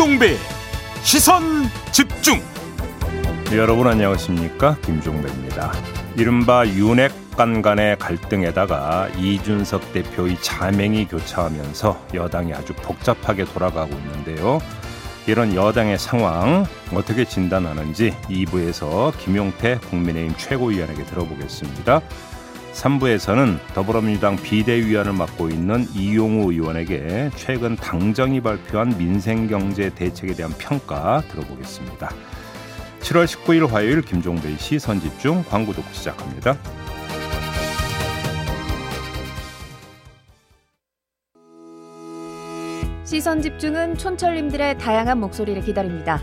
김종배. 시선 집중. 여러분 안녕하십니까? 김종배입니다. 이른바 윤핵 간 간의 갈등에다가 이준석 대표의 자맹이 교차하면서 여당이 아주 복잡하게 돌아가고 있는데요. 이런 여당의 상황 어떻게 진단하는지 2부에서 김용태 국민의힘 최고위원에게 들어보겠습니다 3부에서는 더불어민주당 비대위원을 맡고 있는 이용우 의원에게 최근 당정이 발표한 민생경제 대책에 대한 평가 들어보겠습니다. 7월 19일 화요일 김종배의 시선집중 광고 듣고 시작합니다. 시선 집중은 촌철님들의 다양한 목소리를 기다립니다.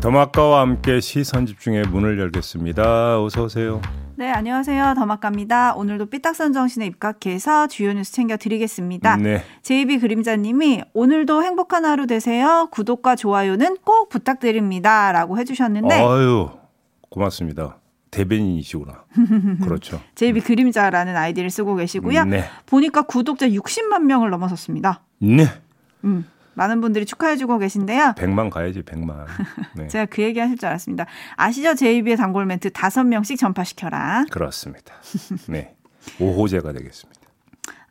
더마카와 함께 시선 집중의 문을 열겠습니다. 어서 오세요. 네, 안녕하세요. 더마카입니다. 오늘도 삐딱선 정신에 입각해서 주요 뉴스 챙겨드리겠습니다. 네. JB 그림자님이 오늘도 행복한 하루 되세요. 구독과 좋아요는 꼭 부탁드립니다. 라고 해주셨는데. 아유, 고맙습니다. 대변인이시구나. 그렇죠. JB 그림자라는 아이디를 쓰고 계시고요. 네. 보니까 구독자 60만 명을 넘어섰습니다. 네. 음, 많은 분들이 축하해주고 계신데요. 100만 가야지, 100만. 네. 제가 그 얘기 하실 줄 알았습니다. 아시죠? JB의 단골 멘트 5명씩 전파시켜라. 그렇습니다. 네. 5호제가 되겠습니다.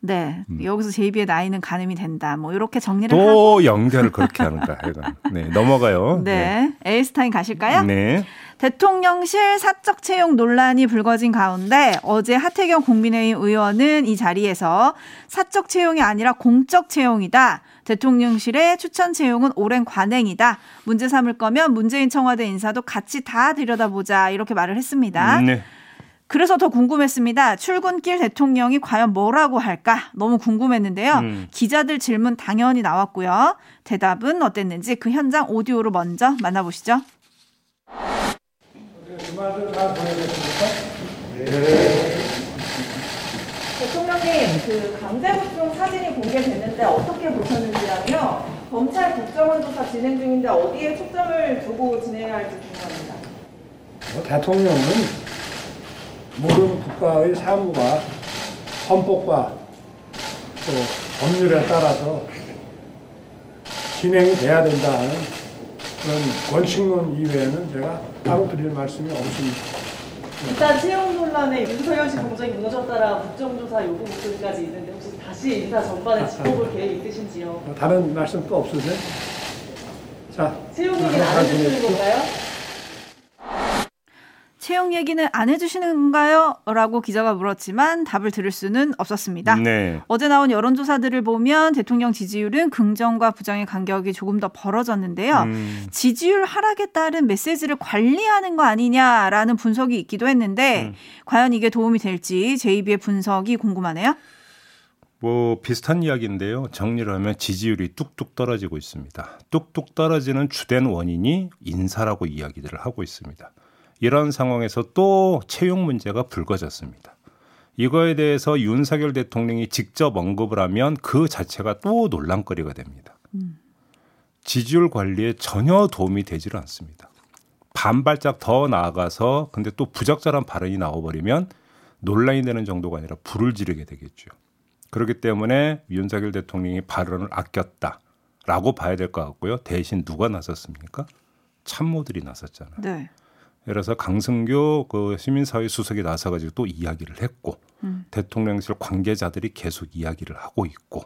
네. 여기서 JB의 나이는 가늠이 된다. 뭐, 이렇게 정리를 또 하고. 연결을 그렇게 하는가. 네, 넘어가요. 네. 에이스타인 가실까요? 네. 대통령실 사적 채용 논란이 불거진 가운데 어제 하태경 국민의힘 의원은 이 자리에서 사적 채용이 아니라 공적 채용이다. 대통령실의 추천 채용은 오랜 관행이다. 문제 삼을 거면 문재인 청와대 인사도 같이 다 들여다보자. 이렇게 말을 했습니다. 네. 그래서 더 궁금했습니다. 출근길 대통령이 과연 뭐라고 할까? 너무 궁금했는데요. 음. 기자들 질문 당연히 나왔고요. 대답은 어땠는지 그 현장 오디오로 먼저 만나보시죠. 대통령님, 그 강제복종 사진이 공개됐는데 어떻게 보셨는지랑요. 검찰 국정원 조사 진행 중인데 어디에 초점을 두고 진행해야 할지 궁금합니다. 뭐 대통령은 모든 국가의 사무가 헌법과 또 법률에 따라서 진행이 돼야 된다 하는 그런 원칙론 이외에는 제가 따로 드릴 말씀이 없습니다. 일단 채용 논란에 윤석열 씨 공정이 무너졌다라 국정조사 요구 목소리까지 있는데 혹시 다시 인사 전반에 짚어볼 계획 있으신지요? 뭐 다른 말씀 또 없으세요? 자, 채용 얘기는 안 해주시는 건가요? 채용 얘기는 안 해주시는 건가요? 라고 기자가 물었지만 답을 들을 수는 없었습니다. 네. 어제 나온 여론조사들을 보면 대통령 지지율은 긍정과 부정의 간격이 조금 더 벌어졌는데요. 음. 지지율 하락에 따른 메시지를 관리하는 거 아니냐라는 분석이 있기도 했는데 음. 과연 이게 도움이 될지 JB의 분석이 궁금하네요. 뭐 비슷한 이야기인데요. 정리를 하면 지지율이 뚝뚝 떨어지고 있습니다. 뚝뚝 떨어지는 주된 원인이 인사라고 이야기들을 하고 있습니다. 이런 상황에서 또 채용 문제가 불거졌습니다. 이거에 대해서 윤석열 대통령이 직접 언급을 하면 그 자체가 또 논란거리가 됩니다. 지지율 관리에 전혀 도움이 되지를 않습니다. 반발짝 더 나아가서 근데 또 부적절한 발언이 나와버리면 논란이 되는 정도가 아니라 불을 지르게 되겠죠. 그렇기 때문에 윤석열 대통령이 발언을 아꼈다라고 봐야 될 것 같고요. 대신 누가 나섰습니까? 참모들이 나섰잖아요. 네. 들어서 강승규 그 시민사회 수석이 나서가지고 또 이야기를 했고 음. 대통령실 관계자들이 계속 이야기를 하고 있고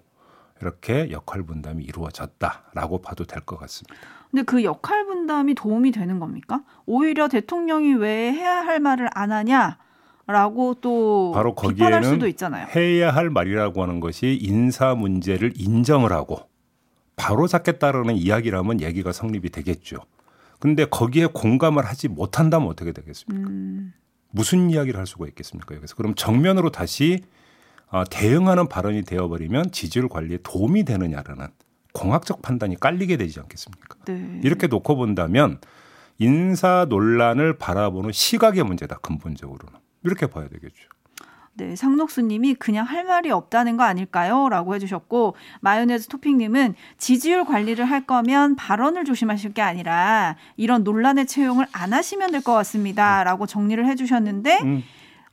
이렇게 역할 분담이 이루어졌다라고 봐도 될 것 같습니다. 근데 그 역할 분담이 도움이 되는 겁니까? 오히려 대통령이 왜 해야 할 말을 안 하냐 라고 또 바로 거기에는 수도 있잖아요. 해야 할 말이라고 하는 것이 인사 문제를 인정을 하고 바로 잡겠다라는 이야기라면 얘기가 성립이 되겠죠. 근데 거기에 공감을 하지 못한다면 어떻게 되겠습니까? 음, 무슨 이야기를 할 수가 있겠습니까? 여기서 그럼 정면으로 다시 아, 대응하는 발언이 되어버리면 지지율 관리에 도움이 되느냐라는 공학적 판단이 깔리게 되지 않겠습니까? 네. 이렇게 놓고 본다면 인사 논란을 바라보는 시각의 문제다 근본적으로는 이렇게 봐야 되겠죠. 네, 상록수님이 그냥 할 말이 없다는 거 아닐까요? 라고 해주셨고, 마요네즈 토핑님은 지지율 관리를 할 거면 발언을 조심하실 게 아니라 이런 논란의 채용을 안 하시면 될 것 같습니다. 라고 정리를 해주셨는데, 음.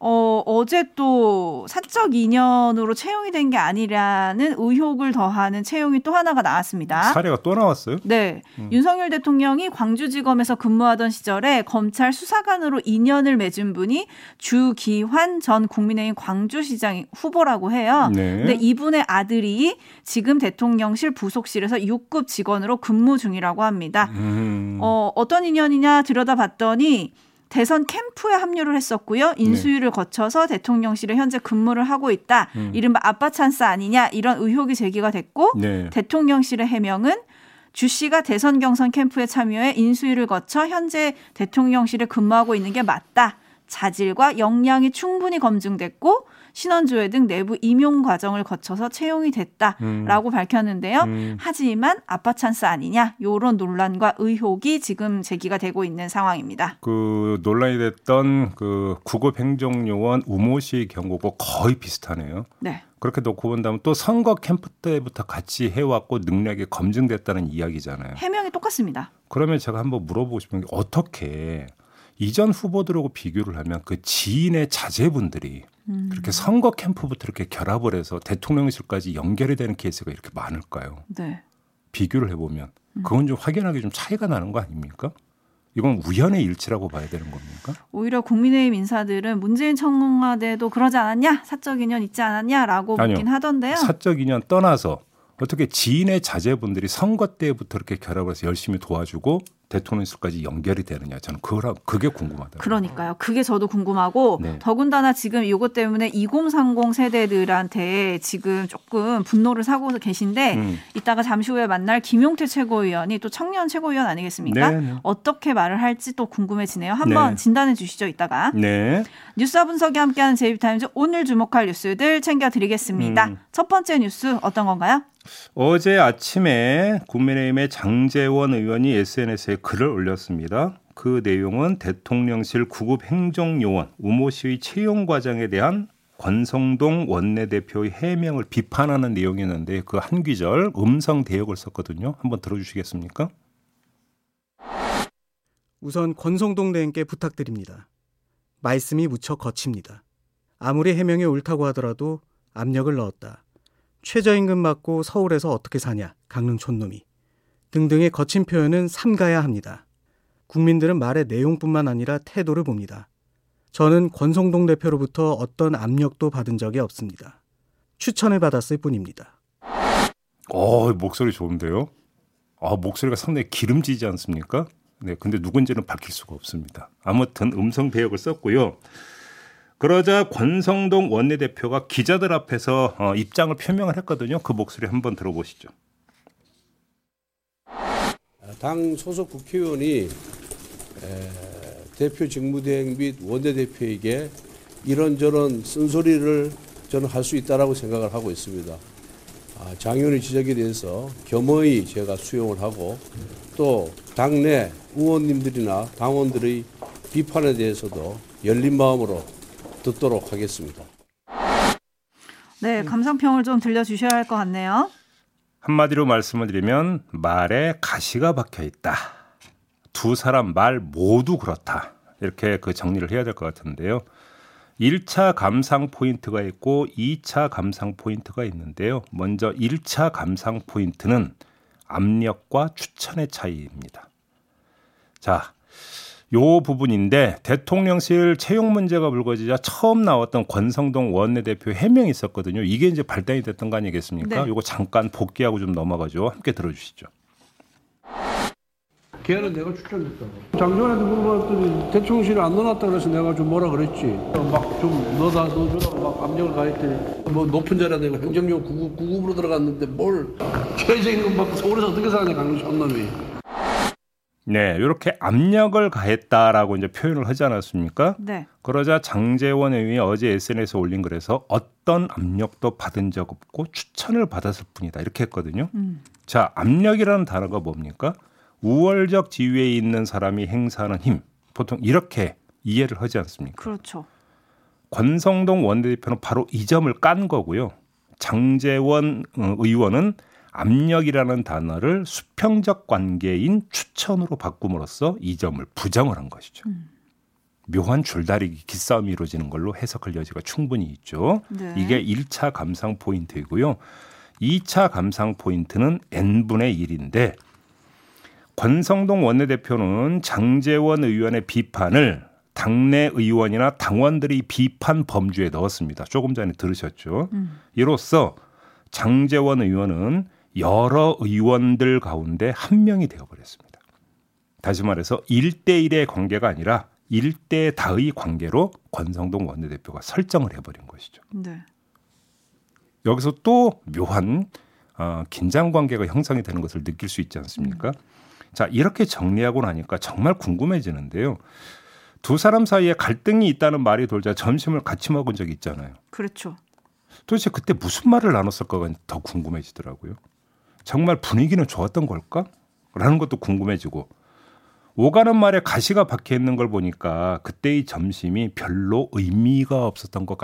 어, 어제 또 사적 인연으로 채용이 된 게 아니라는 의혹을 더하는 채용이 또 하나가 나왔습니다. 사례가 또 나왔어요? 네. 윤석열 대통령이 광주지검에서 근무하던 시절에 검찰 수사관으로 인연을 맺은 분이 주기환 전 국민의힘 광주시장 후보라고 해요. 네. 근데 이분의 아들이 지금 대통령실 부속실에서 6급 직원으로 근무 중이라고 합니다. 음. 어, 어떤 인연이냐 들여다봤더니 대선 캠프에 합류를 했었고요. 인수위를 거쳐서 대통령실에 현재 근무를 하고 있다. 음. 이른바 아빠 찬스 아니냐 이런 의혹이 제기가 됐고 네. 대통령실의 해명은 주 씨가 대선 경선 캠프에 참여해 인수위를 거쳐 현재 대통령실에 근무하고 있는 게 맞다. 자질과 역량이 충분히 검증됐고 신원조회 등 내부 임용 과정을 거쳐서 채용이 됐다라고 밝혔는데요. 음. 하지만 아빠 찬스 아니냐 요런 논란과 의혹이 지금 제기가 되고 있는 상황입니다. 그 논란이 됐던 그 구급 행정요원 우모 씨의 경우고 거의 비슷하네요. 네. 그렇게 놓고 본다면 또 선거 캠프 때부터 같이 해왔고 능력이 검증됐다는 이야기잖아요. 해명이 똑같습니다. 그러면 제가 한번 물어보고 싶은 게 어떻게 이전 후보들하고 비교를 하면 그 지인의 자제분들이 음. 그렇게 선거 캠프부터 이렇게 결합을 해서 대통령실까지 연결이 되는 케이스가 이렇게 많을까요? 네. 비교를 해보면 그건 좀 확연하게 좀 차이가 나는 거 아닙니까? 이건 우연의 일치라고 봐야 되는 겁니까? 오히려 국민의힘 인사들은 문재인 청와대도 그러지 않았냐? 사적 인연 있지 않았냐라고 아니요. 묻긴 하던데요. 사적 인연 떠나서 어떻게 지인의 자제분들이 선거 때부터 이렇게 결합을 해서 열심히 도와주고 대통령실까지 연결이 되느냐 저는 그거라 그게 궁금하다. 그러니까요. 그게 저도 궁금하고 네. 더군다나 지금 이것 때문에 2030 세대들한테 지금 조금 분노를 사고 계신데 음. 이따가 잠시 후에 만날 김용태 최고위원이 또 청년 최고위원 아니겠습니까? 네, 네. 어떻게 말을 할지 또 궁금해지네요. 한번 네. 진단해 주시죠. 이따가 네. 뉴스와 분석이 함께하는 제이비타임즈 오늘 주목할 뉴스들 챙겨드리겠습니다. 음. 첫 번째 뉴스 어떤 건가요? 어제 아침에 국민의힘의 장재원 의원이 SNS에 글을 올렸습니다. 그 내용은 대통령실 구급 행정요원 우모 씨의 채용 과정에 대한 권성동 원내대표의 해명을 비판하는 내용이었는데 그 한 귀절 음성 대역을 썼거든요. 한번 들어주시겠습니까? 우선 권성동 대행께 부탁드립니다. 말씀이 무척 거칩니다. 아무리 해명이 옳다고 하더라도 압력을 넣었다. 최저임금 받고 서울에서 어떻게 사냐, 강릉 촌놈이. 등등의 거친 표현은 삼가야 합니다. 국민들은 말의 내용뿐만 아니라 태도를 봅니다. 저는 권성동 대표로부터 어떤 압력도 받은 적이 없습니다. 추천을 받았을 뿐입니다. 어 목소리 좋은데요. 아 목소리가 상당히 기름지지 않습니까? 네, 근데 누군지는 밝힐 수가 없습니다. 아무튼 음성 배역을 썼고요. 그러자 권성동 원내대표가 기자들 앞에서 어, 입장을 표명을 했거든요. 그 목소리 한번 들어보시죠. 당 소속 국회의원이 에, 대표 직무대행 및 원내대표에게 이런저런 쓴소리를 저는 할 수 있다라고 생각을 하고 있습니다. 아, 장 의원의 지적에 대해서 겸허히 제가 수용을 하고 또 당내 의원님들이나 당원들의 비판에 대해서도 열린 마음으로 듣도록 하겠습니다. 네, 감상평을 좀 들려주셔야 할 것 같네요. 한마디로 말씀을 드리면 말에 가시가 박혀 있다. 두 사람 말 모두 그렇다. 이렇게 그 정리를 해야 될 것 같은데요. 1차 감상 포인트가 있고 2차 감상 포인트가 있는데요. 먼저 1차 감상 포인트는 압력과 추천의 차이입니다. 자, 요 부분인데 대통령실 채용 문제가 불거지자 처음 나왔던 권성동 원내대표 해명이 있었거든요. 이게 이제 발단이 됐던 거 아니겠습니까? 네. 요거 잠깐 복귀하고 좀 넘어가죠. 함께 들어주시죠. 걔는 내가 추천했다고. 장관한테 물어봤더니 대통령실에 안 넣어놨다 그래서 내가 좀 뭐라 그랬지. 막 좀 넣어다 넣어주라고 막 압력을 가했더니 뭐 높은 자리에 내가 행정용 구급, 구급으로 들어갔는데 뭘 최저임금 받고 서울에서 어떻게 사냐 강릉 촌놈이. 네, 이렇게 압력을 가했다라고 이제 표현을 하지 않았습니까? 네. 그러자 장재원 의원이 어제 SNS에 올린 글에서 어떤 압력도 받은 적 없고 추천을 받았을 뿐이다 이렇게 했거든요. 음. 자, 압력이라는 단어가 뭡니까? 우월적 지위에 있는 사람이 행사하는 힘. 보통 이렇게 이해를 하지 않습니까? 그렇죠. 권성동 원내대표는 바로 이 점을 깐 거고요. 장재원 어, 의원은 압력이라는 단어를 수평적 관계인 추천으로 바꿈으로써 이 점을 부정을 한 것이죠. 음. 묘한 줄다리기 기싸움이 이루어지는 걸로 해석할 여지가 충분히 있죠. 네. 이게 1차 감상 포인트이고요. 2차 감상 포인트는 n분의 1인데 권성동 원내대표는 장재원 의원의 비판을 당내 의원이나 당원들이 비판 범주에 넣었습니다. 조금 전에 들으셨죠. 음. 이로써 장재원 의원은 여러 의원들 가운데 한 명이 되어버렸습니다. 다시 말해서 1대1의 관계가 아니라 1대 다의 관계로 권성동 원내대표가 설정을 해버린 것이죠. 네. 여기서 또 묘한 어, 긴장 관계가 형성이 되는 것을 느낄 수 있지 않습니까? 자 이렇게 정리하고 나니까 정말 궁금해지는데요. 두 사람 사이에 갈등이 있다는 말이 돌자 점심을 같이 먹은 적이 있잖아요. 그렇죠. 도대체 그때 무슨 말을 나눴을까가 더 궁금해지더라고요. 정말 분위기는 좋았던 걸까? 라는 것도 궁금해지고 오가는 말에 가시가 박혀 있는 걸 보니까 그때의 점심이 별로 의미가 없었던 것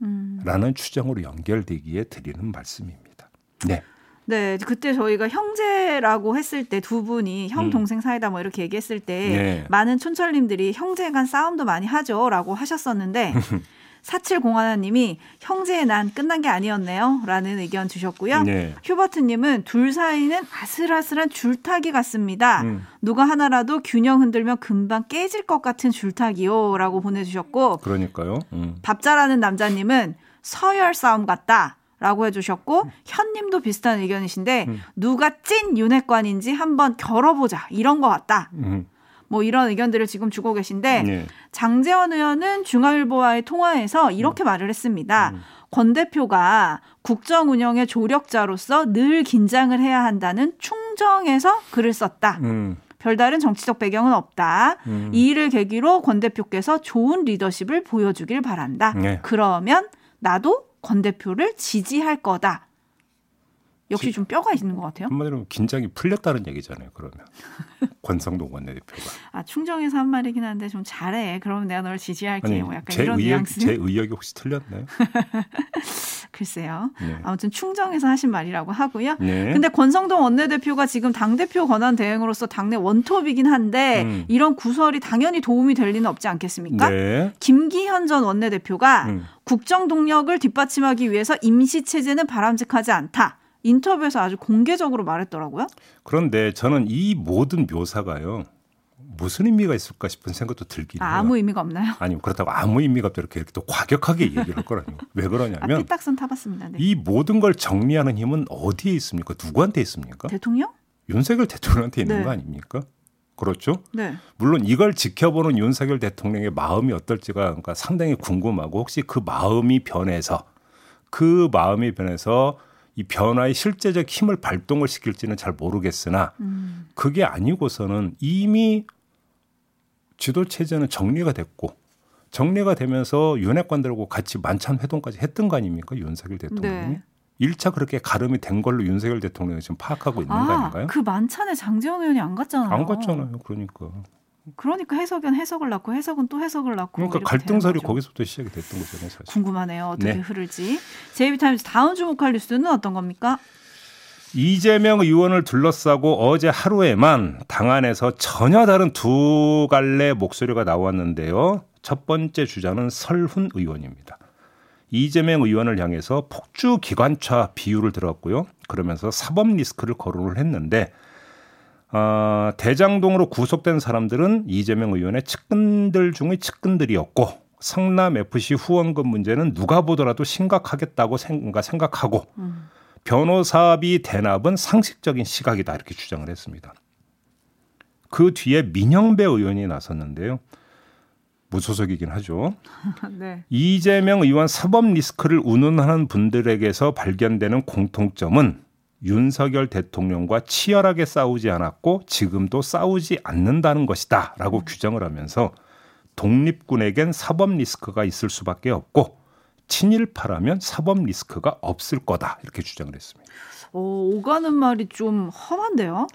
음. 같다라는 추정으로 연결되기에 드리는 말씀입니다. 네. 네, 그때 저희가 형제라고 했을 때 두 분이 형 음. 동생 사이다 뭐 이렇게 얘기했을 때 네. 많은 촌철님들이 형제 간 싸움도 많이 하죠라고 하셨었는데 4701님이 형제의 난 끝난 게 아니었네요. 라는 의견 주셨고요. 네. 휴버트님은 둘 사이는 아슬아슬한 줄타기 같습니다. 음. 누가 하나라도 균형 흔들면 금방 깨질 것 같은 줄타기요. 라고 보내주셨고 그러니까요. 음. 밥 잘하는 남자님은 서열 싸움 같다. 라고 해주셨고 현님도 비슷한 의견이신데 음. 누가 찐 윤핵관인지 한번 결어보자 이런 것 같다 음. 뭐 이런 의견들을 지금 주고 계신데 네. 장재원 의원은 중앙일보와의 통화에서 이렇게 말을 했습니다. 음. 권 대표가 국정 운영의 조력자로서 늘 긴장을 해야 한다는 충정에서 글을 썼다. 음. 별다른 정치적 배경은 없다. 음. 이 일을 계기로 권 대표께서 좋은 리더십을 보여주길 바란다. 네. 그러면 나도 권 대표를 지지할 거다. 역시 좀 뼈가 있는 것 같아요. 한마디로 긴장이 풀렸다는 얘기잖아요. 그러면 권성동 원내대표가 아 충정에서 한 말이긴 한데 좀 잘해. 그러면 내가 널 지지할게. 아니 뭐 약간 제 이런 의역 뉘앙스. 제 의역이 혹시 틀렸나요? 글쎄요. 네. 아무튼 충정에서 하신 말이라고 하고요. 네. 근데 권성동 원내대표가 지금 당대표 권한 대행으로서 당내 원톱이긴 한데 음. 이런 구설이 당연히 도움이 될 리는 없지 않겠습니까? 네. 김기현 전 원내대표가 음. 국정 동력을 뒷받침하기 위해서 임시 체제는 바람직하지 않다. 인터뷰에서 아주 공개적으로 말했더라고요. 그런데 저는 이 모든 묘사가요 무슨 의미가 있을까 싶은 생각도 들긴 아, 해요. 아무 의미가 없나요? 아니 그렇다고 아무 의미가 없다 이렇게, 이렇게 또 과격하게 얘기를 할 거라니. 왜 아, 그러냐면 삐딱선 타봤습니다. 네. 이 모든 걸 정리하는 힘은 어디에 있습니까? 누구한테 있습니까? 대통령? 윤석열 대통령한테 있는 네. 거 아닙니까? 그렇죠? 네. 물론 이걸 지켜보는 윤석열 대통령의 마음이 어떨지가 그러니까 상당히 궁금하고 혹시 그 마음이 변해서 그 마음이 변해서 이 변화의 실제적 힘을 발동을 시킬지는 잘 모르겠으나 음. 그게 아니고서는 이미 지도 체제는 정리가 됐고 정리가 되면서 윤핵관들하고 같이 만찬 회동까지 했던 거 아닙니까 윤석열 대통령이 네. 일 1차 그렇게 가름이 된 걸로 윤석열 대통령이 지금 파악하고 있는 거 아, 아닌가요? 그 만찬에 장재원 의원이 안 갔잖아요. 안 갔잖아요. 그러니까. 그러니까 해석은 해석을 낳고 해석은 또 해석을 낳고 그러니까 갈등설이 거죠. 거기서부터 시작이 됐던 거잖아요, 사실. 궁금하네요. 어떻게 네. 흐를지. 제이비타임즈 다음 주목할 뉴스는 어떤 겁니까? 이재명 의원을 둘러싸고 어제 하루에만 당 안에서 전혀 다른 두 갈래 목소리가 나왔는데요. 첫 번째 주자는 설훈 의원입니다. 이재명 의원을 향해서 폭주 기관차 비유를 들었고요. 그러면서 사법 리스크를 거론을 했는데 어, 대장동으로 구속된 사람들은 이재명 의원의 측근들 중의 측근들이었고 성남 FC 후원금 문제는 누가 보더라도 심각하겠다고 생각, 생각 하고 음. 변호사비 대납은 상식적인 시각이다 이렇게 주장을 했습니다. 그 뒤에 민영배 의원이 나섰는데요. 무소속이긴 하죠. 네. 이재명 의원 사법 리스크를 운운하는 분들에게서 발견되는 공통점은 윤석열 대통령과 치열하게 싸우지 않았고 지금도 싸우지 않는다는 것이다 라고 음. 규정을 하면서 독립군에겐 사법 리스크가 있을 수밖에 없고 친일파라면 사법 리스크가 없을 거다 이렇게 주장을 했습니다. 오, 오가는 말이 좀 험한데요?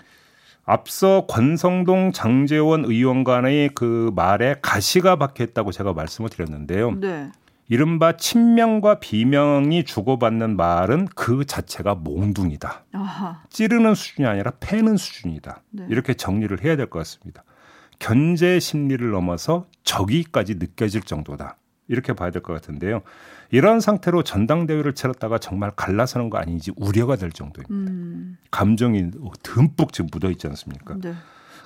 앞서 권성동 장재원 의원 간의 그 말에 가시가 박혀있다고 제가 말씀을 드렸는데요. 네. 이른바 친명과 비명이 주고받는 말은 그 자체가 몽둥이다. 아하. 찌르는 수준이 아니라 패는 수준이다. 네. 이렇게 정리를 해야 될 것 같습니다. 견제 심리를 넘어서 적의까지 느껴질 정도다. 이렇게 봐야 될 것 같은데요. 이런 상태로 전당대회를 치렀다가 정말 갈라서는 거 아닌지 우려가 될 정도입니다. 음. 감정이 듬뿍 지금 묻어 있지 않습니까? 네.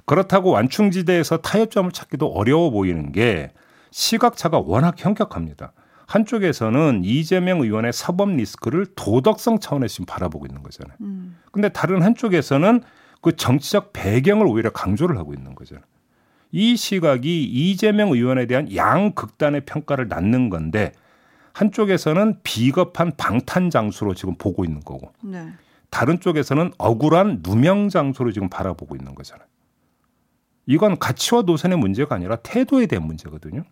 그렇다고 완충지대에서 타협점을 찾기도 어려워 보이는 게 시각차가 워낙 현격합니다. 한쪽에서는 이재명 의원의 사법 리스크를 도덕성 차원에서 지금 바라보고 있는 거잖아요. 음. 근데 다른 한쪽에서는 그 정치적 배경을 오히려 강조를 하고 있는 거잖아요. 이 시각이 이재명 의원에 대한 양극단의 평가를 낳는 건데 한쪽에서는 비겁한 방탄 장수로 지금 보고 있는 거고 네. 다른 쪽에서는 억울한 누명 장수로 지금 바라보고 있는 거잖아요. 이건 가치와 노선의 문제가 아니라 태도에 대한 문제거든요.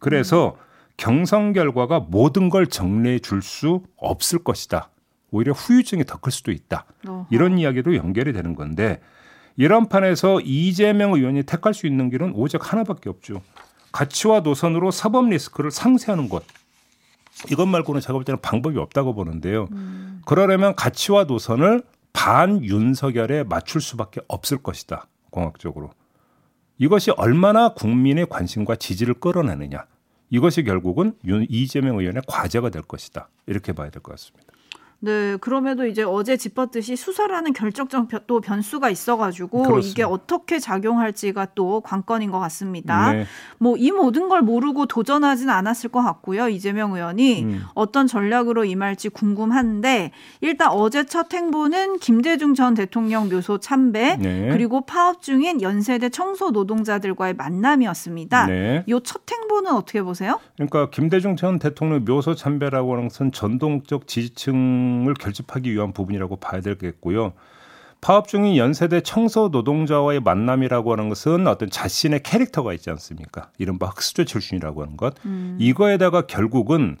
그래서 음. 경선 결과가 모든 걸 정리해 줄 수 없을 것이다. 오히려 후유증이 더 클 수도 있다. 어허. 이런 이야기로 연결이 되는 건데 이런 판에서 이재명 의원이 택할 수 있는 길은 오직 하나밖에 없죠. 가치와 노선으로 사법 리스크를 상쇄하는 것. 이것 말고는 제가 볼 때는 방법이 없다고 보는데요. 음. 그러려면 가치와 노선을 반 윤석열에 맞출 수밖에 없을 것이다. 공학적으로. 이것이 얼마나 국민의 관심과 지지를 끌어내느냐. 이것이 결국은 윤, 이재명 의원의 과제가 될 것이다. 이렇게 봐야 될 것 같습니다. 네, 그럼에도 이제 어제 짚었듯이 수사라는 결정적 또 변수가 있어가지고 그렇습니다. 이게 어떻게 작용할지가 또 관건인 것 같습니다. 네. 뭐이 모든 걸 모르고 도전하지는 않았을 것 같고요. 이재명 의원이 음. 어떤 전략으로 임할지 궁금한데 일단 어제 첫 행보는 김대중 전 대통령 묘소 참배 네. 그리고 파업 중인 연세대 청소 노동자들과의 만남이었습니다. 네. 이첫 행보는 어떻게 보세요? 그러니까 김대중 전 대통령 묘소 참배라고 하는 것은 전동적 지지층 을 결집하기 위한 부분이라고 봐야 되겠고요. 파업 중인 연세대 청소 노동자와의 만남이라고 하는 것은 어떤 자신의 캐릭터가 있지 않습니까? 이른바 흑수저 출신이라고 하는 것. 음. 이거에다가 결국은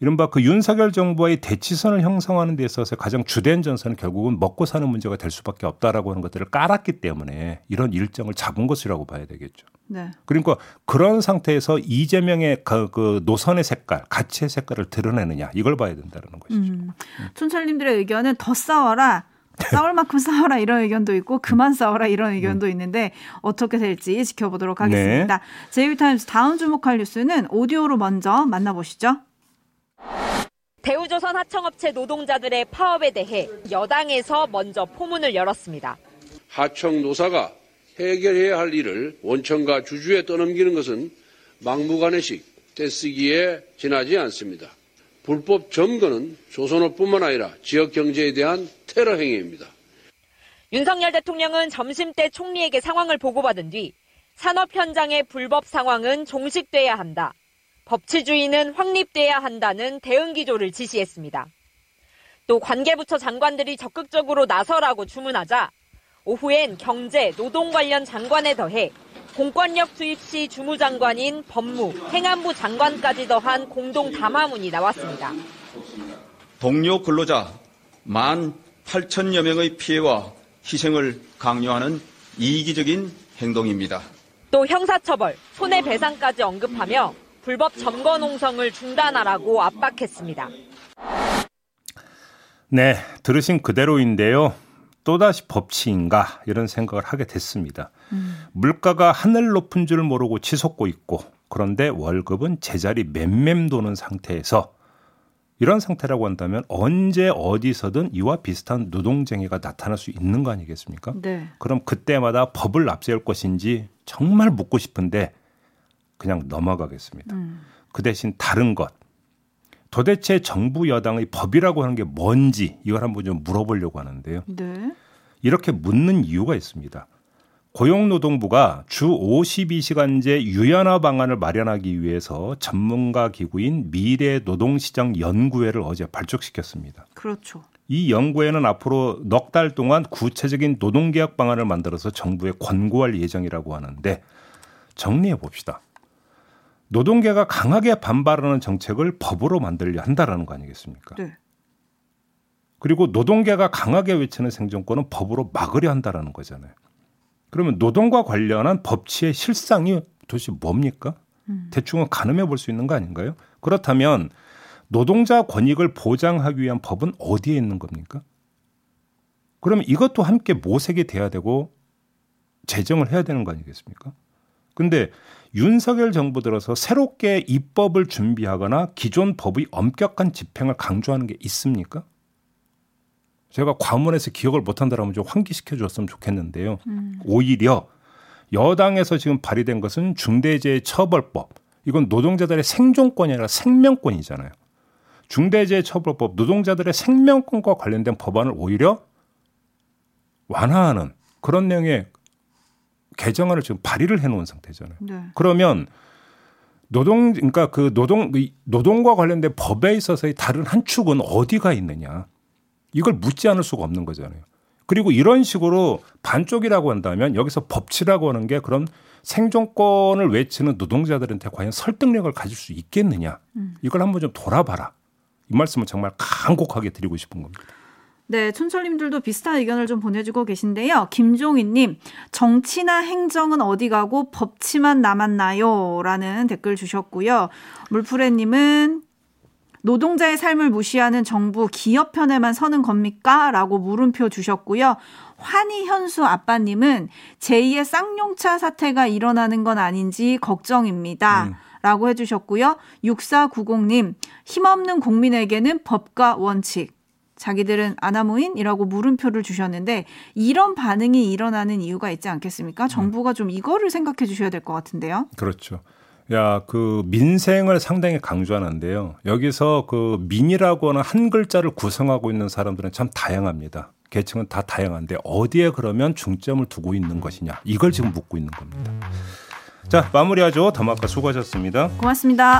이른바 그 윤석열 정부와의 대치선을 형성하는 데 있어서 가장 주된 전선은 결국은 먹고 사는 문제가 될 수밖에 없다라고 하는 것들을 깔았기 때문에 이런 일정을 잡은 것이라고 봐야 되겠죠. 네. 그러니까 그런 상태에서 이재명의 그, 그 노선의 색깔, 가치의 색깔을 드러내느냐 이걸 봐야 된다는 것이죠. 음. 촌철님들의 의견은 더 싸워라. 싸울 만큼 싸워라 이런 의견도 있고 그만 싸워라 이런 의견도 음. 있는데 어떻게 될지 지켜보도록 하겠습니다. 네. JB TIMES 다음 주목할 뉴스는 오디오로 먼저 만나보시죠. 대우조선 하청업체 노동자들의 파업에 대해 여당에서 먼저 포문을 열었습니다. 하청 노사가 해결해야 할 일을 원청과 주주에 떠넘기는 것은 막무가내식 떼쓰기에 지나지 않습니다. 불법 점거는 조선업뿐만 아니라 지역 경제에 대한 테러 행위입니다. 윤석열 대통령은 점심 때 총리에게 상황을 보고받은 뒤 산업 현장의 불법 상황은 종식돼야 한다. 법치주의는 확립돼야 한다는 대응 기조를 지시했습니다. 또 관계부처 장관들이 적극적으로 나서라고 주문하자 오후엔 경제, 노동 관련 장관에 더해 공권력 투입 시 주무장관인 법무, 행안부 장관까지 더한 공동 담화문이 나왔습니다. 동료 근로자 1만 8천여 명의 피해와 희생을 강요하는 이기적인 행동입니다. 또 형사처벌, 손해배상까지 언급하며 불법 점거 농성을 중단하라고 압박했습니다. 네, 들으신 그대로인데요. 또다시 법치인가 이런 생각을 하게 됐습니다. 음. 물가가 하늘 높은 줄 모르고 치솟고 있고 그런데 월급은 제자리 맴맴 도는 상태에서 이런 상태라고 한다면 언제 어디서든 이와 비슷한 노동쟁이가 나타날 수 있는 거 아니겠습니까? 네. 그럼 그때마다 법을 앞세울 것인지 정말 묻고 싶은데 그냥 넘어가겠습니다. 음. 그 대신 다른 것. 도대체 정부 여당의 법이라고 하는 게 뭔지 이걸 한번 좀 물어보려고 하는데요. 네. 이렇게 묻는 이유가 있습니다. 고용노동부가 주 52시간제 유연화 방안을 마련하기 위해서 전문가 기구인 미래노동시장 연구회를 어제 발족시켰습니다. 그렇죠. 이 연구에는 앞으로 넉 달 동안 구체적인 노동계약 방안을 만들어서 정부에 권고할 예정이라고 하는데 정리해 봅시다. 노동계가 강하게 반발하는 정책을 법으로 만들려 한다라는 거 아니겠습니까? 네. 그리고 노동계가 강하게 외치는 생존권은 법으로 막으려 한다라는 거잖아요. 그러면 노동과 관련한 법치의 실상이 도대체 뭡니까? 대충은 가늠해 볼 수 있는 거 아닌가요? 그렇다면 노동자 권익을 보장하기 위한 법은 어디에 있는 겁니까? 그러면 이것도 함께 모색이 돼야 되고 제정을 해야 되는 거 아니겠습니까? 근데 윤석열 정부 들어서 새롭게 입법을 준비하거나 기존 법의 엄격한 집행을 강조하는 게 있습니까? 제가 과문해서 기억을 못한다라면 좀 환기시켜 줬으면 좋겠는데요. 오히려 여당에서 지금 발의된 것은 중대재해처벌법. 이건 노동자들의 생존권이 아니라 생명권이잖아요. 중대재해처벌법 노동자들의 생명권과 관련된 법안을 오히려 완화하는 그런 내용의 개정안을 지금 발의를 해놓은 상태잖아요. 네. 그러면 노동 그러니까 그 노동 이 노동과 관련된 법에 있어서의 다른 한 축은 어디가 있느냐 이걸 묻지 않을 수가 없는 거잖아요. 그리고 이런 식으로 반쪽이라고 한다면 여기서 법치라고 하는 게 그런 생존권을 외치는 노동자들한테 과연 설득력을 가질 수 있겠느냐 이걸 한번 좀 돌아봐라 이 말씀을 정말 간곡하게 드리고 싶은 겁니다. 네, 촌철님들도 비슷한 의견을 좀 보내주고 계신데요. 김종희님, 정치나 행정은 어디 가고 법치만 남았나요? 라는 댓글 주셨고요. 물프레님은 노동자의 삶을 무시하는 정부 기업 편에만 서는 겁니까? 라고 물음표 주셨고요. 환희현수 아빠님은 제2의 쌍용차 사태가 일어나는 건 아닌지 걱정입니다. 음. 라고 해주셨고요. 6490님, 힘없는 국민에게는 법과 원칙. 자기들은 아나무인이라고 물음표를 주셨는데 이런 반응이 일어나는 이유가 있지 않겠습니까? 정부가 좀 이거를 생각해 주셔야 될 것 같은데요. 그렇죠. 야, 그 민생을 상당히 강조하는데요. 여기서 그 민이라고 하는 한 글자를 구성하고 있는 사람들은 참 다양합니다. 계층은 다 다양한데 어디에 그러면 중점을 두고 있는 것이냐. 이걸 지금 묻고 있는 겁니다. 자, 마무리하죠. 더마카 수고하셨습니다. 고맙습니다.